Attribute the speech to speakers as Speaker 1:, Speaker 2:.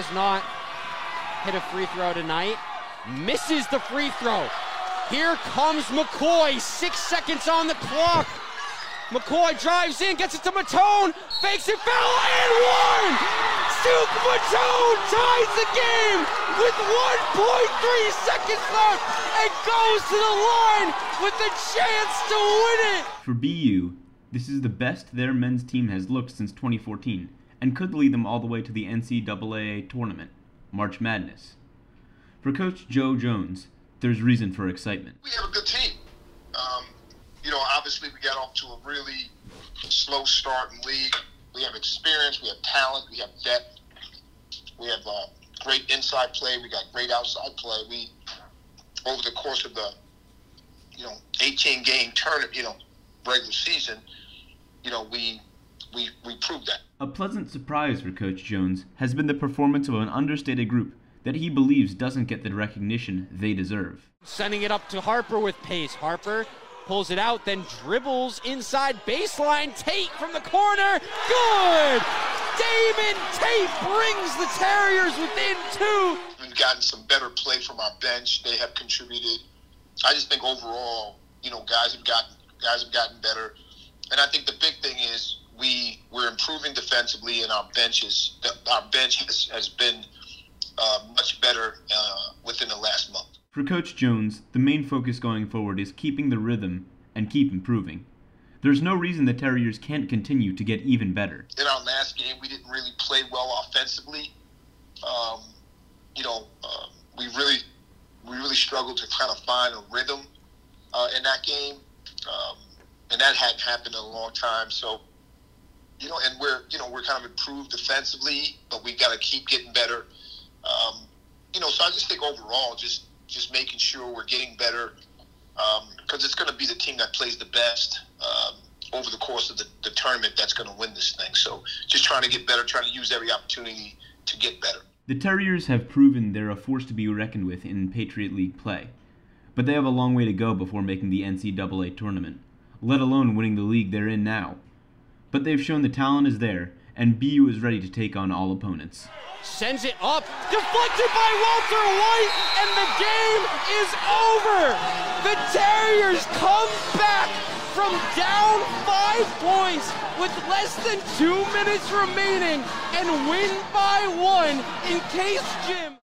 Speaker 1: has not hit a free throw tonight. Misses the free throw. Here comes McCoy. Six seconds on the clock. McCoy drives in, gets it to Matone, fakes it, foul, and one! Duke Matone ties the game with 1.3 seconds left and goes to the line with the chance to win it!
Speaker 2: For BU, this is the best their men's team has looked since 2014 and could lead them all the way to the NCAA tournament, March Madness. For Coach Joe Jones, there's reason for excitement.
Speaker 3: We have a good team. Um, you know, obviously we got off to a really slow start in league. We have experience, we have talent, we have depth, we have uh, great inside play, we got great outside play. We over the course of the you know 18 game tournament, you know, regular season, you know, we we we proved that.
Speaker 2: A pleasant surprise for Coach Jones has been the performance of an understated group that he believes doesn't get the recognition they deserve.
Speaker 1: Sending it up to Harper with pace. Harper pulls it out, then dribbles inside baseline. Tate from the corner. Good! Damon Tate brings the Terriers within two.
Speaker 3: We've gotten some better play from our bench. They have contributed. I just think overall, you know, guys have gotten guys have gotten better. And I think the big thing is we we're improving defensively, and our bench is our bench has, has been uh, much better uh, within the last month.
Speaker 2: For Coach Jones, the main focus going forward is keeping the rhythm and keep improving. There's no reason the Terriers can't continue to get even better.
Speaker 3: In our last game, we didn't really play well offensively. Um, you know, uh, we really we really struggled to kind of find a rhythm uh, in that game, um, and that hadn't happened in a long time. So, you know, and we're you know we're kind of improved defensively, but we got to keep getting better. Um, you know, so I just think overall, just just making sure we're getting better because um, it's going to be the team that plays the best um, over the course of the, the tournament that's going to win this thing. So just trying to get better, trying to use every opportunity to get better.
Speaker 2: The Terriers have proven they're a force to be reckoned with in Patriot League play, but they have a long way to go before making the NCAA tournament, let alone winning the league they're in now. But they've shown the talent is there, and BU is ready to take on all opponents.
Speaker 1: Sends it up, deflected by Walter Whyte, and the game is over. The Terriers come back from down five points with less than two minutes remaining and win by one in Case Gym.